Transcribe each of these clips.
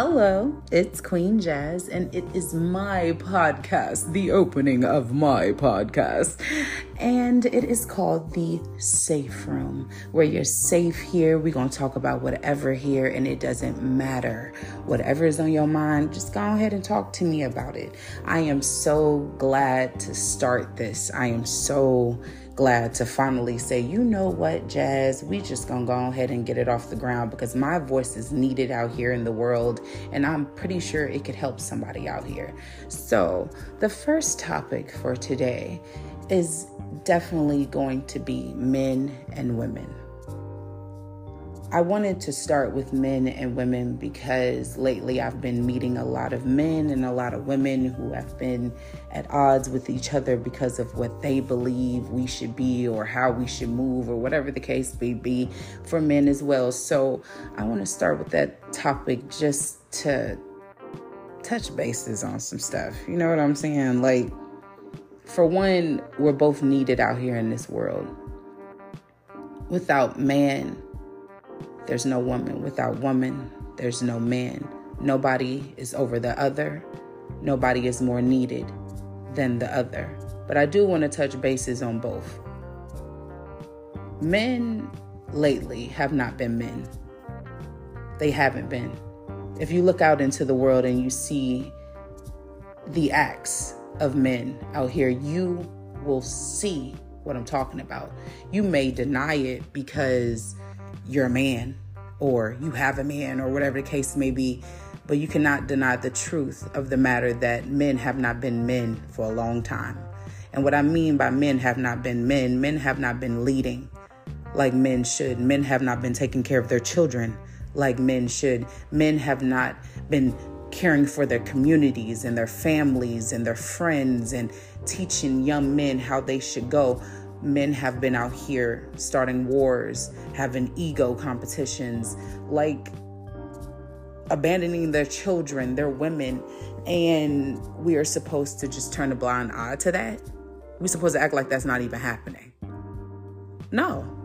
Hello, it's Queen Jazz, and it is my podcast, the opening of my podcast. And it is called The Safe Room, where you're safe here. We're going to talk about whatever here, and it doesn't matter. Whatever is on your mind, just go ahead and talk to me about it. I am so glad to start this. I am so glad to finally say, you know what, Jazz, we just gonna go ahead and get it off the ground because my voice is needed out here in the world and I'm pretty sure it could help somebody out here. So, the first topic for today is definitely going to be men and women. I wanted to start with men and women because lately I've been meeting a lot of men and a lot of women who have been at odds with each other because of what they believe we should be or how we should move or whatever the case may be for men as well. So I want to start with that topic just to touch bases on some stuff. You know what I'm saying? Like, for one, we're both needed out here in this world. Without man, there's no woman. Without woman, there's no man. Nobody is over the other. Nobody is more needed than the other. But I do want to touch bases on both. Men lately have not been men. They haven't been. If you look out into the world and you see the acts of men out here, you will see what I'm talking about. You may deny it because you're a man or you have a man or whatever the case may be, but you cannot deny the truth of the matter that men have not been men for a long time. And what I mean by men have not been men, men have not been leading like men should. Men have not been taking care of their children like men should. Men have not been caring for their communities and their families and their friends and teaching young men how they should go men have been out here starting wars, having ego competitions, like abandoning their children, their women, and we are supposed to just turn a blind eye to that? We're supposed to act like that's not even happening. No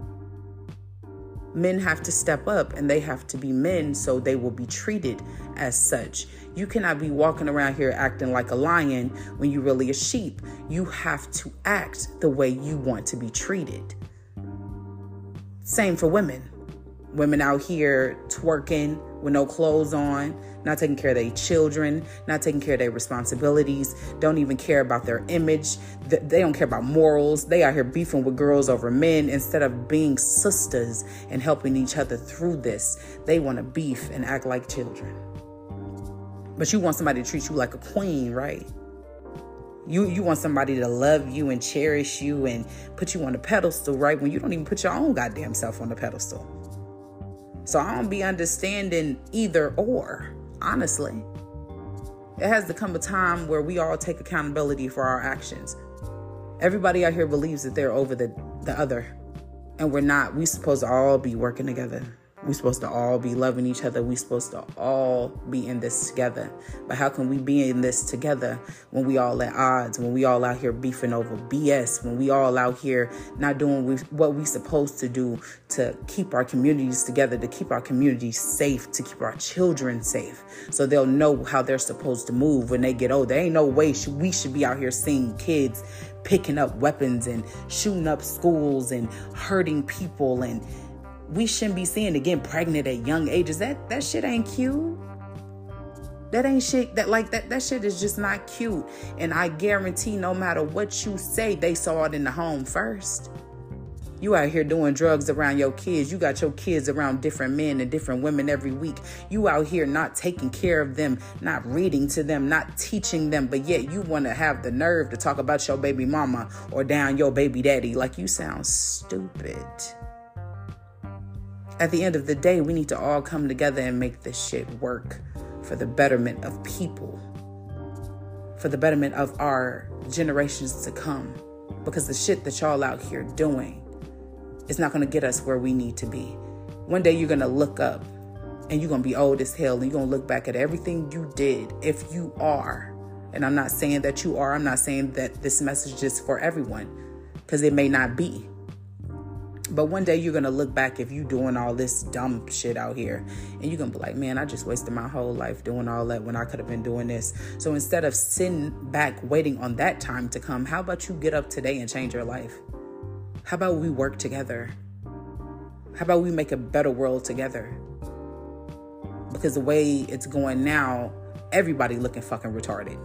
men have to step up and they have to be men so they will be treated as such. You cannot be walking around here acting like a lion when you're really a sheep. You have to act the way you want to be treated. Same for women. Women out here twerking with no clothes on, not taking care of their children, not taking care of their responsibilities, don't even care about their image. They don't care about morals. They out here beefing with girls over men instead of being sisters and helping each other through this. They want to beef and act like children. But you want somebody to treat you like a queen, right? You you want somebody to love you and cherish you and put you on a pedestal, right? When you don't even put your own goddamn self on the pedestal. So I don't be understanding either or honestly. It has to come a time where we all take accountability for our actions. Everybody out here believes that they're over the, the other, and we're not. We supposed to all be working together. We're supposed to all be loving each other. We're supposed to all be in this together. But how can we be in this together when we all at odds, when we all out here beefing over BS, when we all out here not doing what we supposed to do to keep our communities together, to keep our communities safe, to keep our children safe, so they'll know how they're supposed to move when they get old. There ain't no way we should be out here seeing kids picking up weapons and shooting up schools and hurting people and we shouldn't be seeing get pregnant at young ages. That that shit ain't cute. That ain't shit that like that that shit is just not cute. And I guarantee no matter what you say, they saw it in the home first. You out here doing drugs around your kids. You got your kids around different men and different women every week. You out here not taking care of them, not reading to them, not teaching them, but yet you want to have the nerve to talk about your baby mama or down your baby daddy. Like you sound stupid at the end of the day, we need to all come together and make this shit work for the betterment of people, for the betterment of our generations to come. Because the shit that y'all out here doing is not going to get us where we need to be. One day you're going to look up and you're going to be old as hell and you're going to look back at everything you did if you are. And I'm not saying that you are, I'm not saying that this message is for everyone because it may not be. But one day you're gonna look back if you doing all this dumb shit out here, and you're gonna be like, man, I just wasted my whole life doing all that when I could have been doing this. So instead of sitting back waiting on that time to come, how about you get up today and change your life? How about we work together? How about we make a better world together? Because the way it's going now, everybody looking fucking retarded.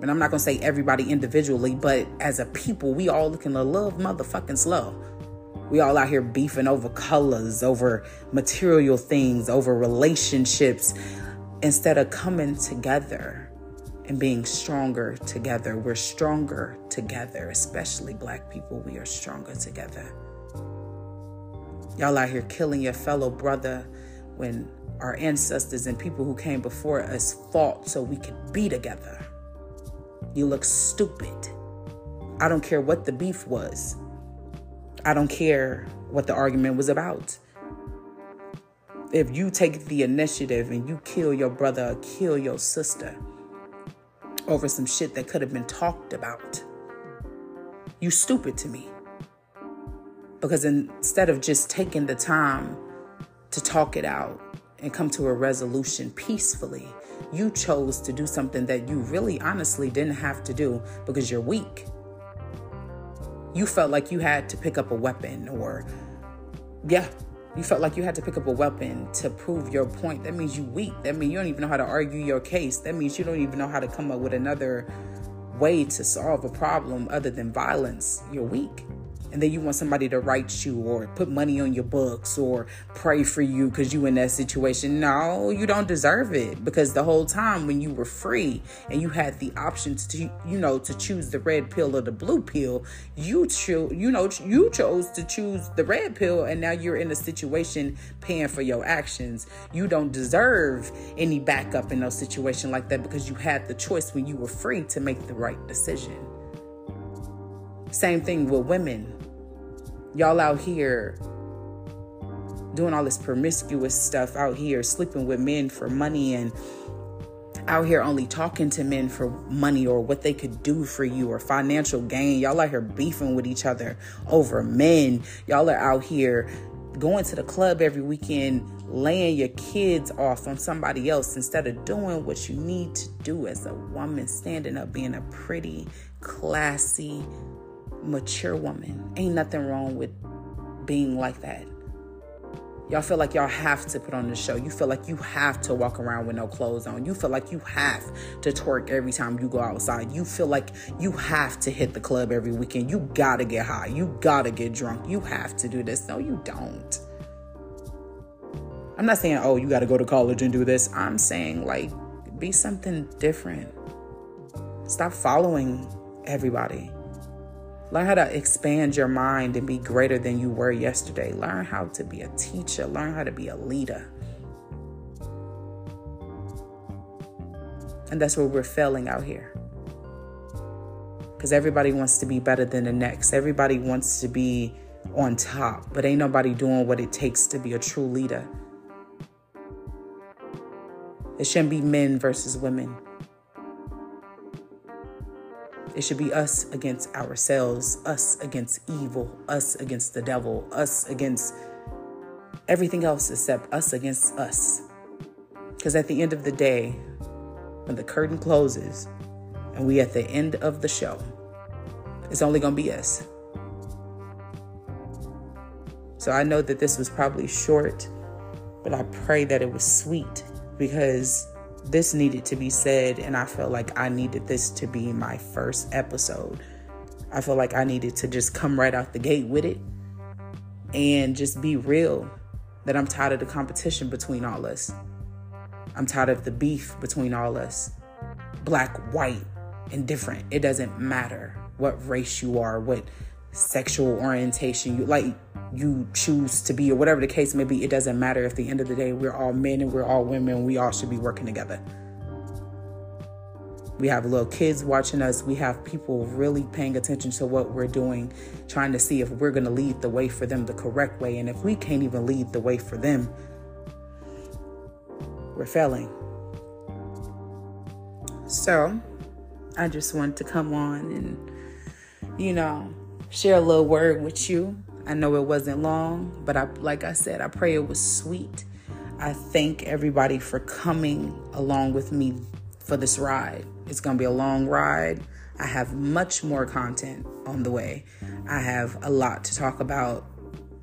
And I'm not gonna say everybody individually, but as a people, we all looking a little motherfucking slow. We all out here beefing over colors, over material things, over relationships, instead of coming together and being stronger together. We're stronger together, especially black people. We are stronger together. Y'all out here killing your fellow brother when our ancestors and people who came before us fought so we could be together. You look stupid. I don't care what the beef was. I don't care what the argument was about. If you take the initiative and you kill your brother or kill your sister over some shit that could have been talked about, you stupid to me. Because instead of just taking the time to talk it out and come to a resolution peacefully, you chose to do something that you really honestly didn't have to do because you're weak you felt like you had to pick up a weapon or yeah you felt like you had to pick up a weapon to prove your point. That means you weak. That means you don't even know how to argue your case. That means you don't even know how to come up with another way to solve a problem other than violence. You're weak and then you want somebody to write you or put money on your books or pray for you because you in that situation. No you don't deserve it because the whole time when you were free and you had the options to you know to choose the red pill or the blue pill you chose you know you chose to choose the red pill and now you're in a situation paying for your actions. You don't deserve any backup in those situation like that because you had the choice when you were free to make the right decision same thing with women y'all out here doing all this promiscuous stuff out here, sleeping with men for money and out here only talking to men for money or what they could do for you or financial gain. Y'all out here beefing with each other over men. Y'all are out here going to the club every weekend, laying your kids off on somebody else instead of doing what you need to do as a woman, standing up, being a pretty, classy, mature woman. Ain't nothing wrong with being like that. Y'all feel like y'all have to put on the show. You feel like you have to walk around with no clothes on. You feel like you have to twerk every time you go outside. You feel like you have to hit the club every weekend. You gotta get high. You gotta get drunk. You have to do this. No, you don't. I'm not saying, oh, you gotta go to college and do this. I'm saying, like, be something different. Stop following everybody. Learn how to expand your mind and be greater than you were yesterday. Learn how to be a teacher. Learn how to be a leader. And that's where we're failing out here. Because everybody wants to be better than the next. Everybody wants to be on top, but ain't nobody doing what it takes to be a true leader. It shouldn't be men versus women. It should be us against ourselves, us against evil, us against the devil, us against everything else except us against us. Because at the end of the day, when the curtain closes and we at the end of the show, it's only going to be us. So I know that this was probably short, but I pray that it was sweet because this needed to be said, and I felt like I needed this to be my first episode. I feel like I needed to just come right out the gate with it and just be real that I'm tired of the competition between all us. I'm tired of the beef between all us. Black, white, and different. It doesn't matter what race you are, what sexual orientation you like you choose to be or whatever the case may be it doesn't matter. At the end of the day we're all men and we're all women. We all should be working together. We have little kids watching us. We have people really paying attention to what we're doing trying to see if we're going to lead the way for them the correct way. And if we can't even lead the way for them we're failing. So i just want to come on and you know share a little word with you. I know it wasn't long, but I like I said, I pray it was sweet. I thank everybody for coming along with me for this ride. It's going to be a long ride. I have much more content on the way. I have a lot to talk about.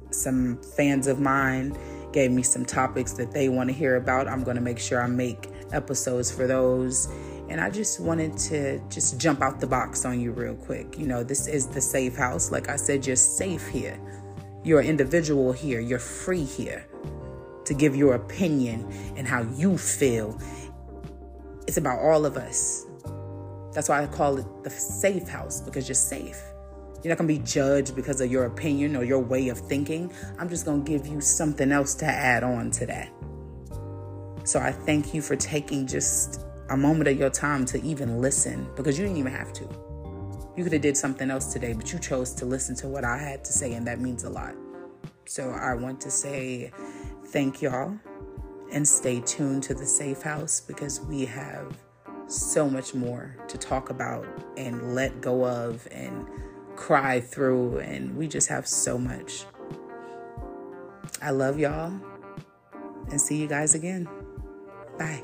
Some fans of mine gave me some topics that they want to hear about. I'm going to make sure I make episodes for those. And I just wanted to just jump out the box on you real quick. You know, this is the safe house. Like I said, you're safe here. You're an individual here. You're free here to give your opinion and how you feel. It's about all of us. That's why I call it the safe house because you're safe. You're not going to be judged because of your opinion or your way of thinking. I'm just going to give you something else to add on to that. So I thank you for taking just a moment of your time to even listen because you didn't even have to. You could have did something else today, but you chose to listen to what I had to say and that means a lot. So I want to say thank y'all and stay tuned to the safe house because we have so much more to talk about and let go of and cry through and we just have so much. I love y'all and see you guys again. Bye.